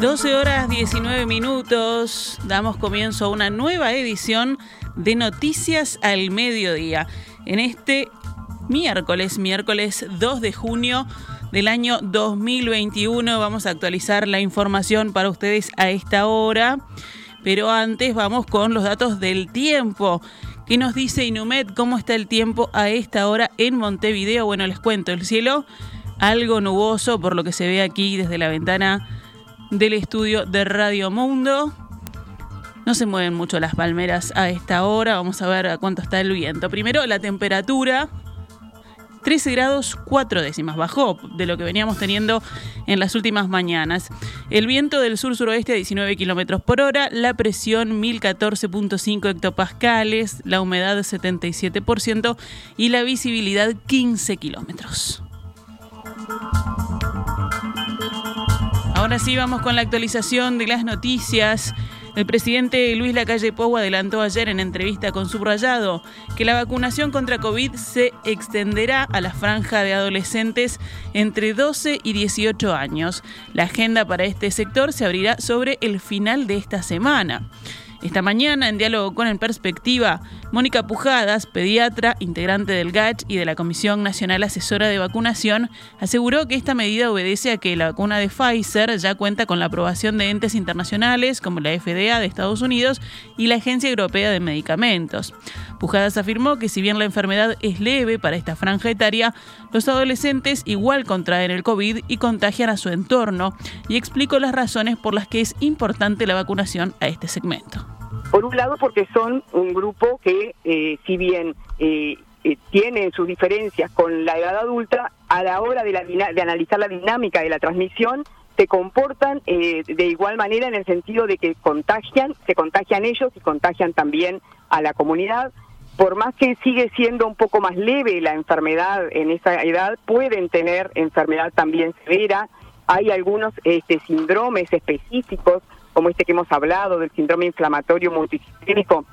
12 horas 19 minutos, damos comienzo a una nueva edición de Noticias al Mediodía. En este miércoles, miércoles 2 de junio del año 2021, vamos a actualizar la información para ustedes a esta hora. Pero antes vamos con los datos del tiempo. ¿Qué nos dice Inumet? ¿Cómo está el tiempo a esta hora en Montevideo? Bueno, les cuento, el cielo algo nuboso por lo que se ve aquí desde la ventana del estudio de Radio Mundo. No se mueven mucho las palmeras a esta hora. Vamos a ver a cuánto está el viento. Primero, la temperatura. 13 grados 4 décimas, bajó de lo que veníamos teniendo en las últimas mañanas. El viento del sur-suroeste a 19 kilómetros por hora, la presión 1014.5 hectopascales, la humedad 77% y la visibilidad 15 kilómetros. Ahora sí vamos con la actualización de las noticias. El presidente Luis Lacalle Pou adelantó ayer en entrevista con Subrayado que la vacunación contra COVID se extenderá a la franja de adolescentes entre 12 y 18 años. La agenda para este sector se abrirá sobre el final de esta semana. Esta mañana, en diálogo con En Perspectiva, Mónica Pujadas, pediatra, integrante del GACH y de la Comisión Nacional Asesora de Vacunación, aseguró que esta medida obedece a que la vacuna de Pfizer ya cuenta con la aprobación de entes internacionales como la FDA de Estados Unidos y la Agencia Europea de Medicamentos. Pujadas afirmó que si bien la enfermedad es leve para esta franja etaria, los adolescentes igual contraen el COVID y contagian a su entorno y explicó las razones por las que es importante la vacunación a este segmento. Por un lado porque son un grupo que, eh, si bien eh, eh, tienen sus diferencias con la edad adulta, a la hora de, de analizar la dinámica de la transmisión, se comportan de igual manera en el sentido de que contagian, se contagian ellos y contagian también a la comunidad. Por más que sigue siendo un poco más leve la enfermedad en esa edad, pueden tener enfermedad también severa. Hay algunos este, síndromes específicos como este que hemos hablado, del síndrome inflamatorio multisistémico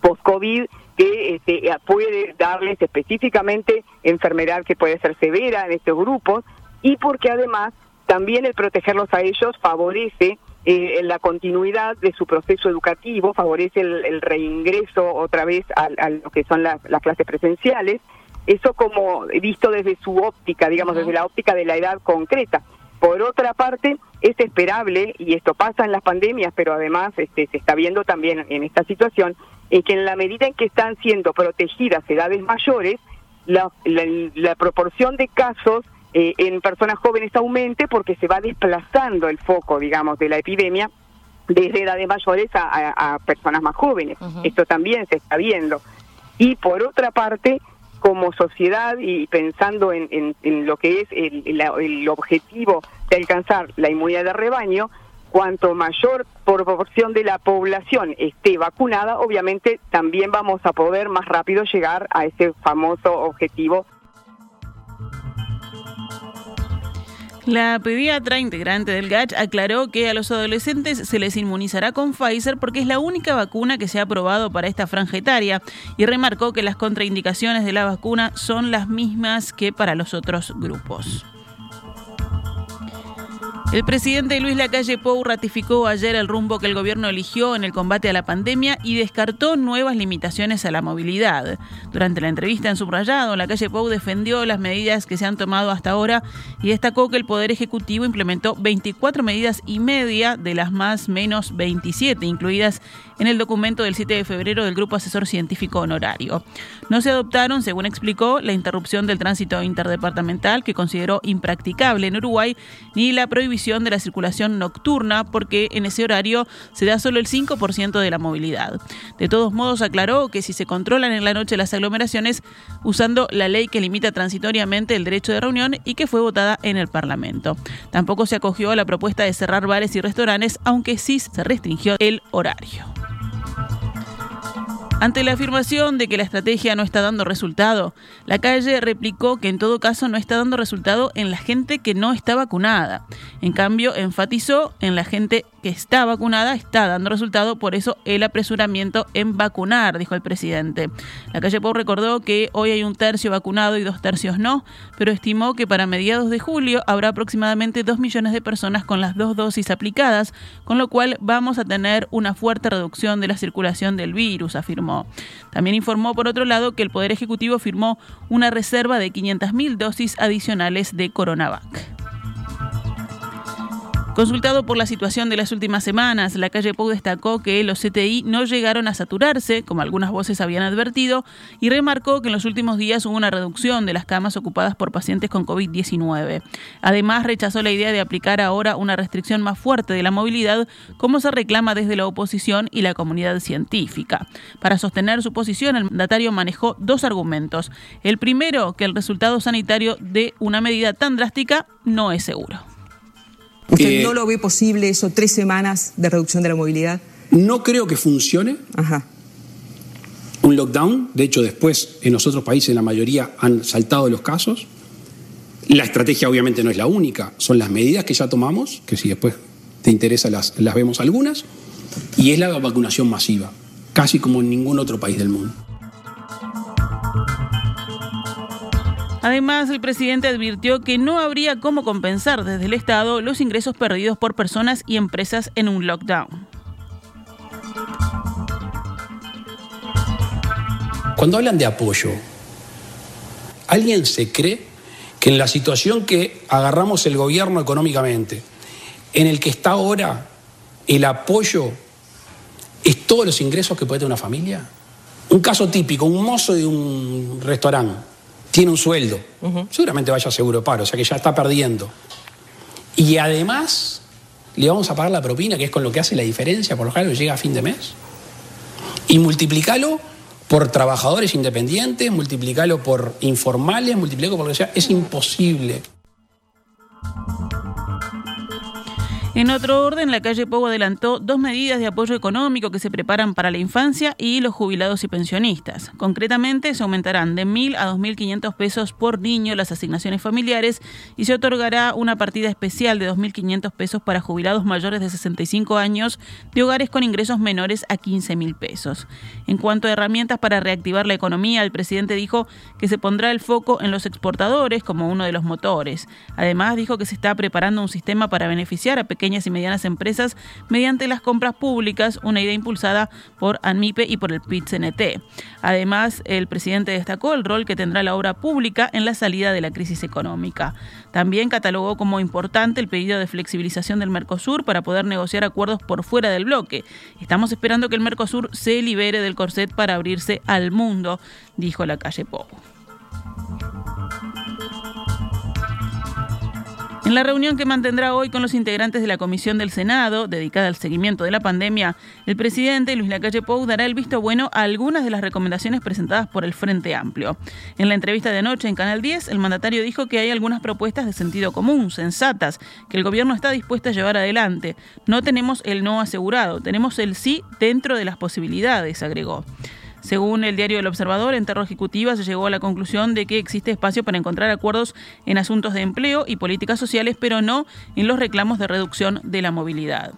post-COVID, que este, puede darles específicamente enfermedad que puede ser severa en estos grupos, y porque además también el protegerlos a ellos favorece eh, la continuidad de su proceso educativo, favorece el, reingreso otra vez a, lo que son las, clases presenciales, eso como visto desde su óptica, digamos, desde la óptica de la edad concreta. Por otra parte, es esperable, y esto pasa en las pandemias, pero además este, se está viendo también en esta situación, en que en la medida en que están siendo protegidas edades mayores, la, proporción de casos eh, en personas jóvenes aumente porque se va desplazando el foco, digamos, de la epidemia desde edades mayores a, personas más jóvenes. Esto también se está viendo. Y por otra parte, como sociedad y pensando en, lo que es el, objetivo de alcanzar la inmunidad de rebaño, cuanto mayor proporción de la población esté vacunada, obviamente también vamos a poder más rápido llegar a ese famoso objetivo La pediatra integrante del GACH aclaró que a los adolescentes se les inmunizará con Pfizer porque es la única vacuna que se ha aprobado para esta franja etaria y remarcó que las contraindicaciones de la vacuna son las mismas que para los otros grupos. El presidente Luis Lacalle Pou ratificó ayer el rumbo que el gobierno eligió en el combate a la pandemia y descartó nuevas limitaciones a la movilidad. Durante la entrevista en Subrayado, Lacalle Pou defendió las medidas que se han tomado hasta ahora y destacó que el Poder Ejecutivo implementó 24 medidas y media de las más menos 27 incluidas en el documento del 7 de febrero del Grupo Asesor Científico Honorario. No se adoptaron, según explicó, la interrupción del tránsito interdepartamental que consideró impracticable en Uruguay ni la prohibición de la circulación nocturna porque en ese horario se da solo el 5% de la movilidad. De todos modos, aclaró que si se controlan en la noche las aglomeraciones usando la ley que limita transitoriamente el derecho de reunión y que fue votada en el Parlamento. Tampoco se acogió a la propuesta de cerrar bares y restaurantes, aunque sí se restringió el horario. Ante la afirmación de que la estrategia no está dando resultado, la calle replicó que en todo caso no está dando resultado en la gente que no está vacunada. En cambio, enfatizó en la gente que está vacunada está dando resultado, por eso el apresuramiento en vacunar, dijo el presidente. La calle Pau recordó que hoy hay un tercio vacunado y dos tercios no, pero estimó que para mediados de julio habrá aproximadamente dos millones de personas con las dos dosis aplicadas, con lo cual vamos a tener una fuerte reducción de la circulación del virus, afirmó. También informó, por otro lado, que el Poder Ejecutivo firmó una reserva de 500.000 dosis adicionales de Coronavac. Consultado por la situación de las últimas semanas, la calle Pou destacó que los CTI no llegaron a saturarse, como algunas voces habían advertido, y remarcó que en los últimos días hubo una reducción de las camas ocupadas por pacientes con COVID-19. Además, rechazó la idea de aplicar ahora una restricción más fuerte de la movilidad, como se reclama desde la oposición y la comunidad científica. Para sostener su posición, el mandatario manejó dos argumentos. El primero, que el resultado sanitario de una medida tan drástica no es seguro. ¿Usted no lo ve posible eso, tres semanas de reducción de la movilidad? No creo que funcione. Ajá. Un lockdown, de hecho después en los otros países la mayoría han saltado los casos. La estrategia obviamente no es la única, son las medidas que ya tomamos, que si después te interesa las, las vemos algunas, y es la vacunación masiva, casi como en ningún otro país del mundo. Además, el presidente advirtió que no habría cómo compensar desde el Estado los ingresos perdidos por personas y empresas en un lockdown. Cuando hablan de apoyo, ¿alguien se cree que en la situación que agarramos el gobierno económicamente, en el que está ahora, el apoyo es todos los ingresos que puede tener una familia? Un caso típico, un mozo de un restaurante tiene un sueldo, seguramente vaya a seguro paro, o sea que ya está perdiendo. Y además le vamos a pagar la propina, que es con lo que hace la diferencia, por lo general llega a fin de mes. Y multiplícalo por trabajadores independientes, multiplícalo por informales, multiplícalo por lo que sea, es imposible. En otro orden, la calle Pogo adelantó dos medidas de apoyo económico que se preparan para la infancia y los jubilados y pensionistas. Concretamente, se aumentarán de 1.000 a 2.500 pesos por niño las asignaciones familiares y se otorgará una partida especial de 2.500 pesos para jubilados mayores de 65 años de hogares con ingresos menores a 15.000 pesos. En cuanto a herramientas para reactivar la economía, el presidente dijo que se pondrá el foco en los exportadores como uno de los motores. Además, dijo que se está preparando un sistema para beneficiar a pequeños pequeñas y medianas empresas mediante las compras públicas, una idea impulsada por ANMIPE y por el PIT-CNT. Además, el presidente destacó el rol que tendrá la obra pública en la salida de la crisis económica. También catalogó como importante el pedido de flexibilización del Mercosur para poder negociar acuerdos por fuera del bloque. Estamos esperando que el Mercosur se libere del corset para abrirse al mundo, dijo la calle Pou. En la reunión que mantendrá hoy con los integrantes de la Comisión del Senado, dedicada al seguimiento de la pandemia, el presidente Luis Lacalle Pou dará el visto bueno a algunas de las recomendaciones presentadas por el Frente Amplio. En la entrevista de anoche en Canal 10, el mandatario dijo que hay algunas propuestas de sentido común, sensatas, que el gobierno está dispuesto a llevar adelante. No tenemos el no asegurado, tenemos el sí dentro de las posibilidades, agregó. Según el diario El Observador, en Ejecutiva se llegó a la conclusión de que existe espacio para encontrar acuerdos en asuntos de empleo y políticas sociales, pero no en los reclamos de reducción de la movilidad.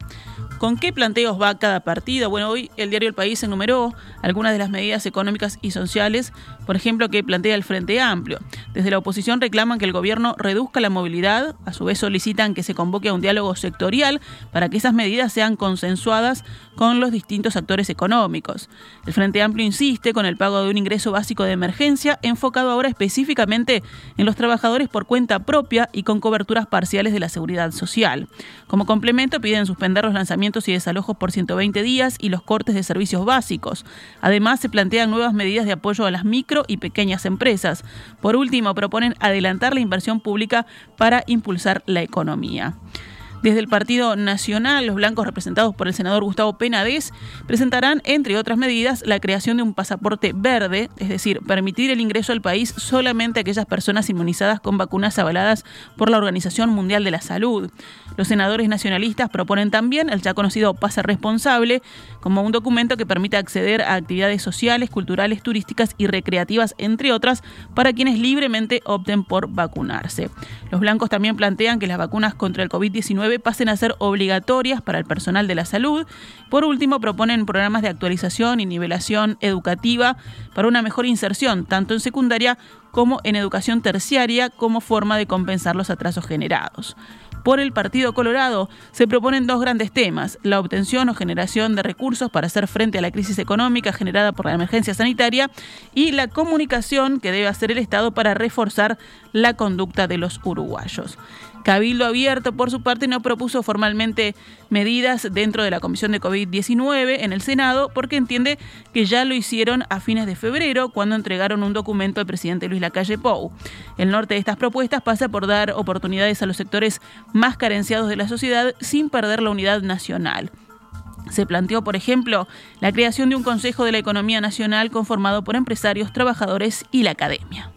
¿Con qué planteos va cada partido? Bueno, hoy el diario El País enumeró algunas de las medidas económicas y sociales, por ejemplo, que plantea el Frente Amplio. Desde la oposición reclaman que el gobierno reduzca la movilidad, a su vez solicitan que se convoque a un diálogo sectorial para que esas medidas sean consensuadas con los distintos actores económicos. El Frente Amplio insiste con el pago de un ingreso básico de emergencia enfocado ahora específicamente en los trabajadores por cuenta propia y con coberturas parciales de la seguridad social. Como complemento piden suspender los lanzamientos y desalojos por 120 días y los cortes de servicios básicos. Además, se plantean nuevas medidas de apoyo a las micro y pequeñas empresas. Por último, proponen adelantar la inversión pública para impulsar la economía. Desde el Partido Nacional, los blancos representados por el senador Gustavo Penades presentarán, entre otras medidas, la creación de un pasaporte verde, es decir, permitir el ingreso al país solamente a aquellas personas inmunizadas con vacunas avaladas por la Organización Mundial de la Salud. Los senadores nacionalistas proponen también el ya conocido pase responsable como un documento que permite acceder a actividades sociales, culturales, turísticas y recreativas, entre otras, para quienes libremente opten por vacunarse. Los blancos también plantean que las vacunas contra el COVID-19 pasen a ser obligatorias para el personal de la salud. Por último, proponen programas de actualización y nivelación educativa para una mejor inserción, tanto en secundaria como en educación terciaria, como forma de compensar los atrasos generados por el Partido Colorado, se proponen dos grandes temas, la obtención o generación de recursos para hacer frente a la crisis económica generada por la emergencia sanitaria y la comunicación que debe hacer el Estado para reforzar la conducta de los uruguayos. Cabildo Abierto, por su parte, no propuso formalmente medidas dentro de la Comisión de COVID-19 en el Senado porque entiende que ya lo hicieron a fines de febrero cuando entregaron un documento al presidente Luis Lacalle Pou. El norte de estas propuestas pasa por dar oportunidades a los sectores más carenciados de la sociedad sin perder la unidad nacional. Se planteó, por ejemplo, la creación de un Consejo de la Economía Nacional conformado por empresarios, trabajadores y la academia.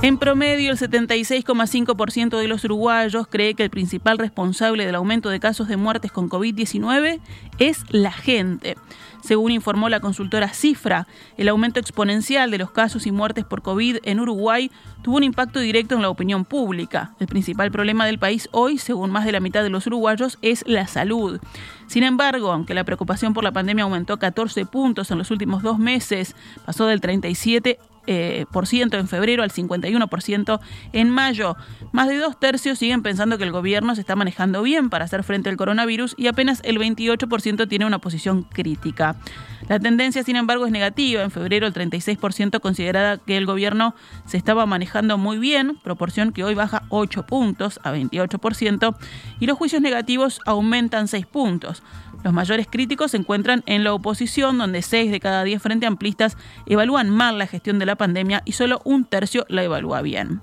En promedio, el 76,5% de los uruguayos cree que el principal responsable del aumento de casos de muertes con COVID-19 es la gente. Según informó la consultora Cifra, el aumento exponencial de los casos y muertes por COVID en Uruguay tuvo un impacto directo en la opinión pública. El principal problema del país hoy, según más de la mitad de los uruguayos, es la salud. Sin embargo, aunque la preocupación por la pandemia aumentó 14 puntos en los últimos dos meses, pasó del 37 eh, por ciento en febrero al 51% en mayo. Más de dos tercios siguen pensando que el gobierno se está manejando bien para hacer frente al coronavirus y apenas el 28% tiene una posición crítica. La tendencia, sin embargo, es negativa. En febrero el 36% consideraba que el gobierno se estaba manejando muy bien, proporción que hoy baja 8 puntos a 28%, y los juicios negativos aumentan 6 puntos. Los mayores críticos se encuentran en la oposición, donde 6 de cada 10 frente amplistas evalúan mal la gestión de la pandemia y solo un tercio la evalúa bien.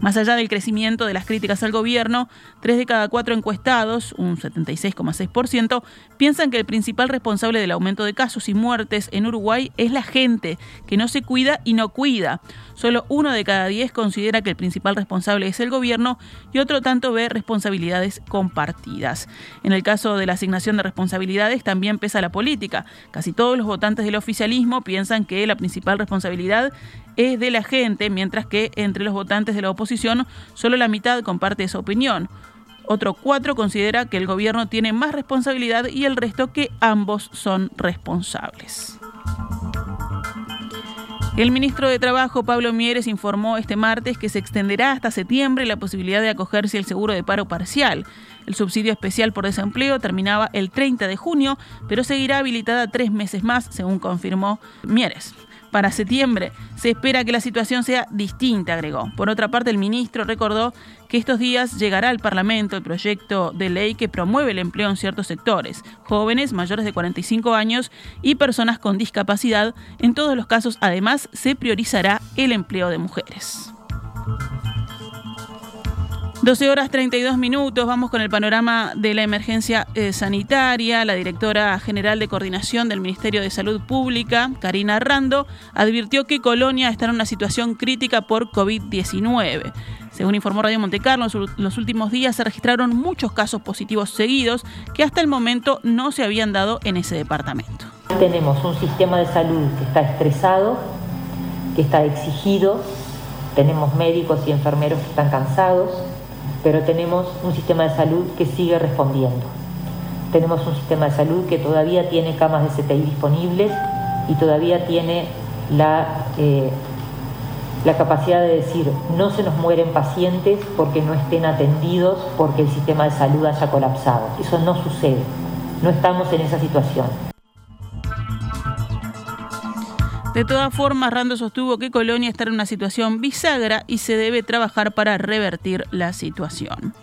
Más allá del crecimiento de las críticas al gobierno, tres de cada cuatro encuestados, un 76,6%, piensan que el principal responsable del aumento de casos y muertes en Uruguay es la gente, que no se cuida y no cuida. Solo uno de cada diez considera que el principal responsable es el gobierno y otro tanto ve responsabilidades compartidas. En el caso de la asignación de responsabilidades también pesa la política. Casi todos los votantes del oficialismo piensan que la principal responsabilidad es de la gente, mientras que entre los votantes de la oposición solo la mitad comparte esa opinión. Otro cuatro considera que el gobierno tiene más responsabilidad y el resto que ambos son responsables. El ministro de Trabajo, Pablo Mieres, informó este martes que se extenderá hasta septiembre la posibilidad de acogerse al seguro de paro parcial. El subsidio especial por desempleo terminaba el 30 de junio, pero seguirá habilitada tres meses más, según confirmó Mieres para septiembre. Se espera que la situación sea distinta, agregó. Por otra parte, el ministro recordó que estos días llegará al Parlamento el proyecto de ley que promueve el empleo en ciertos sectores, jóvenes mayores de 45 años y personas con discapacidad. En todos los casos, además, se priorizará el empleo de mujeres. 12 horas 32 minutos, vamos con el panorama de la emergencia eh, sanitaria. La directora general de coordinación del Ministerio de Salud Pública, Karina Rando, advirtió que Colonia está en una situación crítica por COVID-19. Según informó Radio Montecarlo, en los últimos días se registraron muchos casos positivos seguidos que hasta el momento no se habían dado en ese departamento. Tenemos un sistema de salud que está estresado, que está exigido, tenemos médicos y enfermeros que están cansados, pero tenemos un sistema de salud que sigue respondiendo. Tenemos un sistema de salud que todavía tiene camas de CTI disponibles y todavía tiene la, eh, la capacidad de decir no se nos mueren pacientes porque no estén atendidos porque el sistema de salud haya colapsado. Eso no sucede. No estamos en esa situación. De todas formas, Rando sostuvo que Colonia está en una situación bisagra y se debe trabajar para revertir la situación.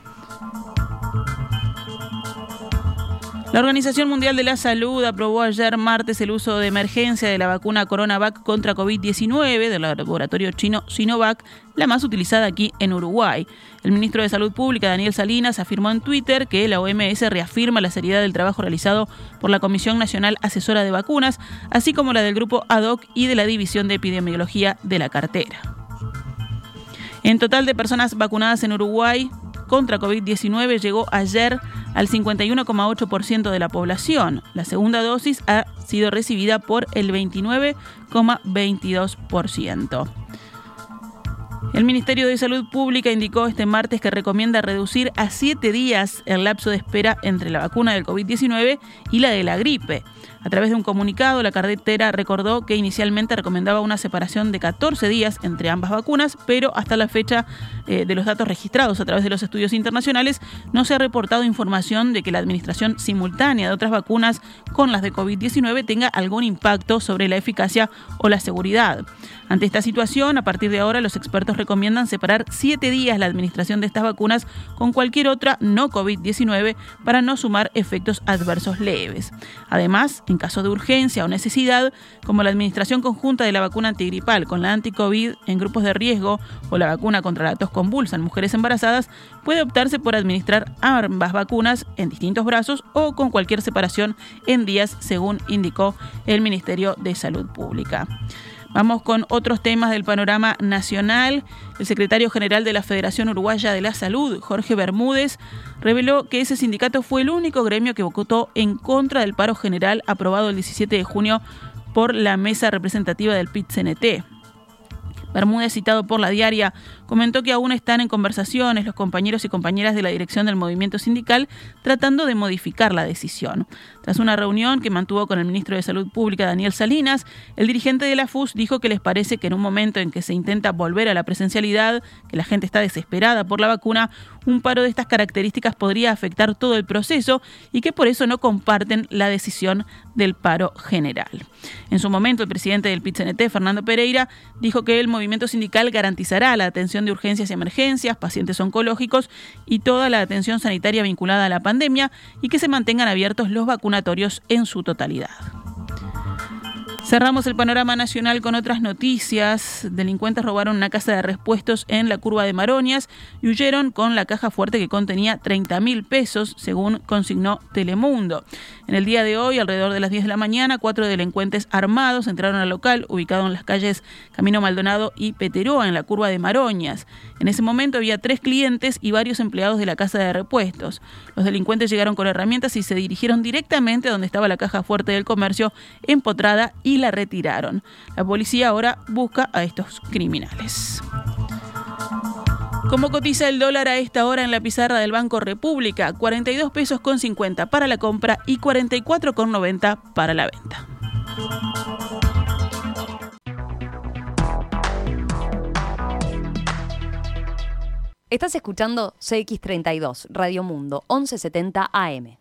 La Organización Mundial de la Salud aprobó ayer martes el uso de emergencia de la vacuna CoronaVac contra COVID-19 del laboratorio chino Sinovac, la más utilizada aquí en Uruguay. El ministro de Salud Pública, Daniel Salinas, afirmó en Twitter que la OMS reafirma la seriedad del trabajo realizado por la Comisión Nacional Asesora de Vacunas, así como la del grupo ad hoc y de la División de Epidemiología de la cartera. En total de personas vacunadas en Uruguay, contra COVID-19 llegó ayer al 51,8% de la población. La segunda dosis ha sido recibida por el 29,22%. El Ministerio de Salud Pública indicó este martes que recomienda reducir a siete días el lapso de espera entre la vacuna del COVID-19 y la de la gripe. A través de un comunicado, la carretera recordó que inicialmente recomendaba una separación de 14 días entre ambas vacunas, pero hasta la fecha eh, de los datos registrados a través de los estudios internacionales no se ha reportado información de que la administración simultánea de otras vacunas con las de COVID-19 tenga algún impacto sobre la eficacia o la seguridad. Ante esta situación, a partir de ahora los expertos recomiendan separar siete días la administración de estas vacunas con cualquier otra no COVID-19 para no sumar efectos adversos leves. Además, en caso de urgencia o necesidad, como la administración conjunta de la vacuna antigripal con la anti-COVID en grupos de riesgo o la vacuna contra la tos convulsa en mujeres embarazadas, puede optarse por administrar ambas vacunas en distintos brazos o con cualquier separación en días, según indicó el Ministerio de Salud Pública. Vamos con otros temas del panorama nacional. El secretario general de la Federación Uruguaya de la Salud, Jorge Bermúdez, reveló que ese sindicato fue el único gremio que votó en contra del paro general aprobado el 17 de junio por la mesa representativa del PIT-CNT. Bermúdez, citado por la diaria, comentó que aún están en conversaciones los compañeros y compañeras de la dirección del movimiento sindical tratando de modificar la decisión. Tras una reunión que mantuvo con el ministro de Salud Pública, Daniel Salinas, el dirigente de la FUS dijo que les parece que en un momento en que se intenta volver a la presencialidad, que la gente está desesperada por la vacuna, un paro de estas características podría afectar todo el proceso y que por eso no comparten la decisión del paro general. En su momento, el presidente del PIT-CNT, Fernando Pereira, dijo que el movimiento sindical garantizará la atención de urgencias y emergencias, pacientes oncológicos y toda la atención sanitaria vinculada a la pandemia y que se mantengan abiertos los vacunatorios en su totalidad. Cerramos el panorama nacional con otras noticias. Delincuentes robaron una casa de repuestos en la curva de Maroñas y huyeron con la caja fuerte que contenía 30 mil pesos, según consignó Telemundo. En el día de hoy, alrededor de las 10 de la mañana, cuatro delincuentes armados entraron al local ubicado en las calles Camino Maldonado y Peteroa, en la curva de Maroñas. En ese momento había tres clientes y varios empleados de la casa de repuestos. Los delincuentes llegaron con herramientas y se dirigieron directamente a donde estaba la caja fuerte del comercio empotrada y la retiraron. La policía ahora busca a estos criminales. ¿Cómo cotiza el dólar a esta hora en la pizarra del Banco República? 42 pesos con 50 para la compra y 44 con 90 para la venta. Estás escuchando CX32, Radio Mundo, 1170 AM.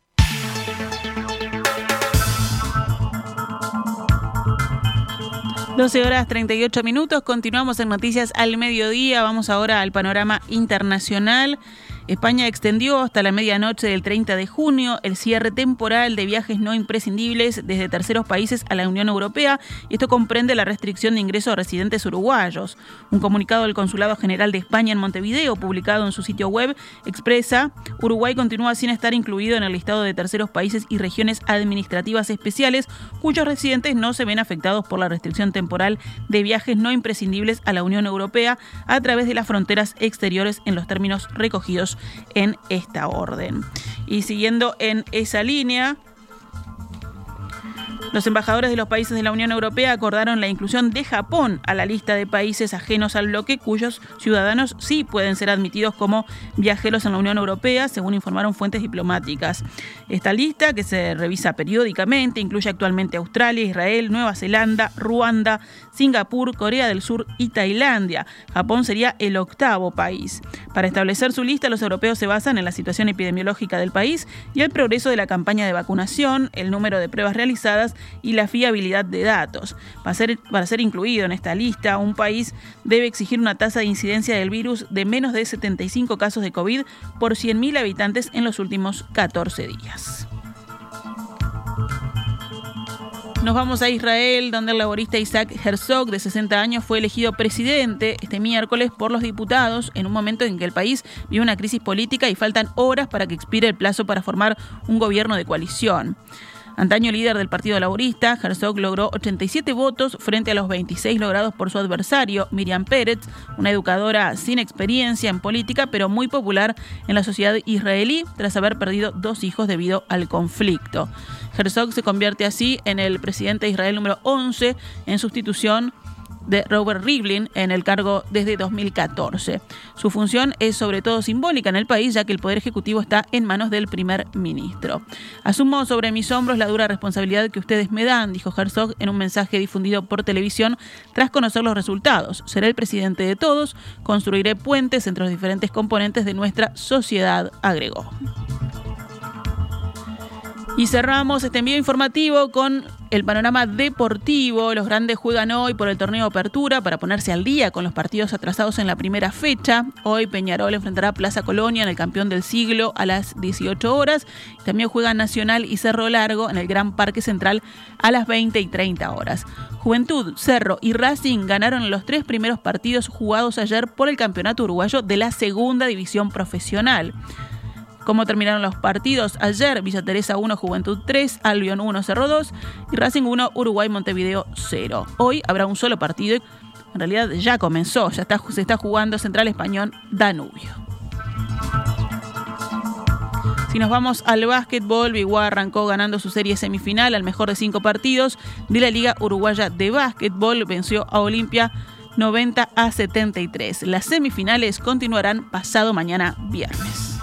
12 horas 38 minutos, continuamos en Noticias al Mediodía, vamos ahora al panorama internacional. España extendió hasta la medianoche del 30 de junio el cierre temporal de viajes no imprescindibles desde terceros países a la Unión Europea y esto comprende la restricción de ingreso a residentes uruguayos. Un comunicado del Consulado General de España en Montevideo, publicado en su sitio web, expresa Uruguay continúa sin estar incluido en el listado de terceros países y regiones administrativas especiales cuyos residentes no se ven afectados por la restricción temporal de viajes no imprescindibles a la Unión Europea a través de las fronteras exteriores en los términos recogidos en esta orden. Y siguiendo en esa línea, los embajadores de los países de la Unión Europea acordaron la inclusión de Japón a la lista de países ajenos al bloque cuyos ciudadanos sí pueden ser admitidos como viajeros en la Unión Europea, según informaron fuentes diplomáticas. Esta lista, que se revisa periódicamente, incluye actualmente Australia, Israel, Nueva Zelanda, Ruanda, Singapur, Corea del Sur y Tailandia. Japón sería el octavo país. Para establecer su lista, los europeos se basan en la situación epidemiológica del país y el progreso de la campaña de vacunación, el número de pruebas realizadas y la fiabilidad de datos. Para ser, para ser incluido en esta lista, un país debe exigir una tasa de incidencia del virus de menos de 75 casos de COVID por 100.000 habitantes en los últimos 14 días. Nos vamos a Israel, donde el laborista Isaac Herzog, de 60 años, fue elegido presidente este miércoles por los diputados en un momento en que el país vive una crisis política y faltan horas para que expire el plazo para formar un gobierno de coalición. Antaño líder del Partido Laborista, Herzog logró 87 votos frente a los 26 logrados por su adversario, Miriam Pérez, una educadora sin experiencia en política, pero muy popular en la sociedad israelí tras haber perdido dos hijos debido al conflicto. Herzog se convierte así en el presidente de Israel número 11 en sustitución de Robert Rivlin en el cargo desde 2014. Su función es sobre todo simbólica en el país, ya que el Poder Ejecutivo está en manos del primer ministro. Asumo sobre mis hombros la dura responsabilidad que ustedes me dan, dijo Herzog en un mensaje difundido por televisión tras conocer los resultados. Seré el presidente de todos, construiré puentes entre los diferentes componentes de nuestra sociedad, agregó. Y cerramos este envío informativo con el panorama deportivo. Los grandes juegan hoy por el torneo Apertura para ponerse al día con los partidos atrasados en la primera fecha. Hoy Peñarol enfrentará Plaza Colonia en el campeón del siglo a las 18 horas. También juegan Nacional y Cerro Largo en el Gran Parque Central a las 20 y 30 horas. Juventud, Cerro y Racing ganaron los tres primeros partidos jugados ayer por el Campeonato Uruguayo de la Segunda División Profesional cómo terminaron los partidos. Ayer Villa Teresa 1, Juventud 3, Albion 1, Cerro 2 y Racing 1, Uruguay Montevideo 0. Hoy habrá un solo partido. En realidad ya comenzó, ya está, se está jugando Central Español Danubio. Si nos vamos al básquetbol, Biguá arrancó ganando su serie semifinal al mejor de cinco partidos de la Liga Uruguaya de Básquetbol. Venció a Olimpia 90 a 73. Las semifinales continuarán pasado mañana viernes.